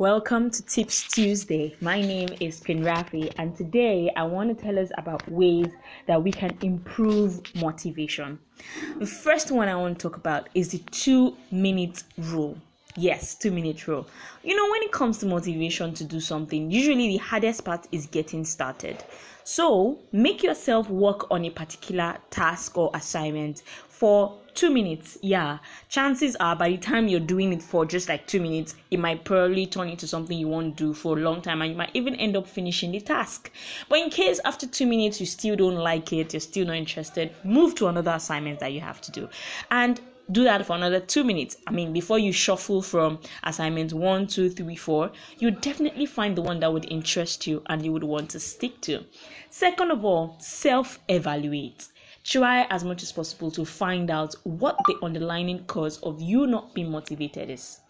Welcome to Tips Tuesday. My name is Queen Rafi, and today I want to tell us about ways that we can improve motivation. The first one I want to talk about is the two minute rule. Yes, two minute rule. You know, when it comes to motivation to do something, usually the hardest part is getting started. So, make yourself work on a particular task or assignment for two minutes. Yeah, chances are by the time you're doing it for just like two minutes, it might probably turn into something you won't do for a long time and you might even end up finishing the task. But in case after two minutes you still don't like it, you're still not interested, move to another assignment that you have to do. And do that for another two minutes. I mean, before you shuffle from assignment one, two, three, four, you definitely find the one that would interest you and you would want to stick to. Second of all, self evaluate. Try as much as possible to find out what the underlying cause of you not being motivated is.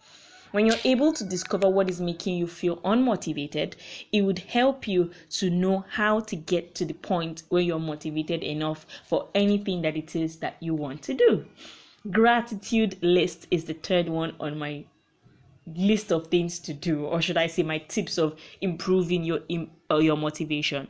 When you're able to discover what is making you feel unmotivated, it would help you to know how to get to the point where you're motivated enough for anything that it is that you want to do. Gratitude list is the third one on my list of things to do, or should I say, my tips of improving your uh, your motivation.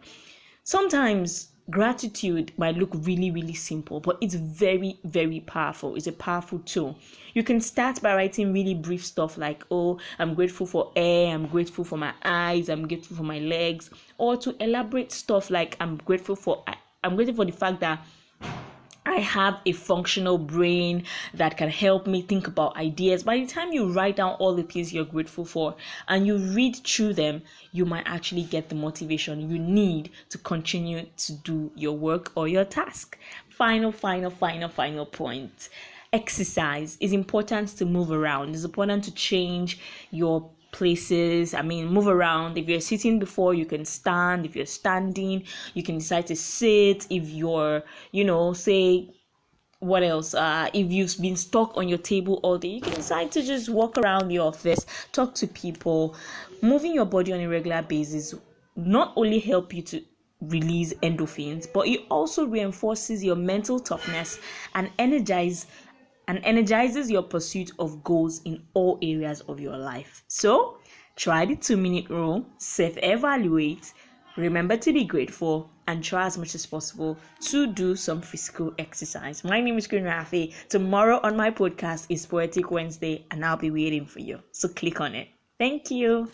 Sometimes gratitude might look really really simple but it's very very powerful. It's a powerful tool. You can start by writing really brief stuff like oh i'm grateful for air i'm grateful for my eyes i'm grateful for my legs or to elaborate stuff like i'm grateful for i'm grateful for the fact that I have a functional brain that can help me think about ideas. By the time you write down all the things you're grateful for and you read through them, you might actually get the motivation you need to continue to do your work or your task. Final, final, final, final point. Exercise is important to move around. It's important to change your places. I mean move around. If you're sitting before you can stand. If you're standing you can decide to sit. If you're you know say what else? Uh if you've been stuck on your table all day you can decide to just walk around the office talk to people. Moving your body on a regular basis not only help you to release endorphins but it also reinforces your mental toughness and energize and energizes your pursuit of goals in all areas of your life. So, try the two minute rule, self evaluate, remember to be grateful, and try as much as possible to do some physical exercise. My name is Queen Rafi. Tomorrow on my podcast is Poetic Wednesday, and I'll be waiting for you. So, click on it. Thank you.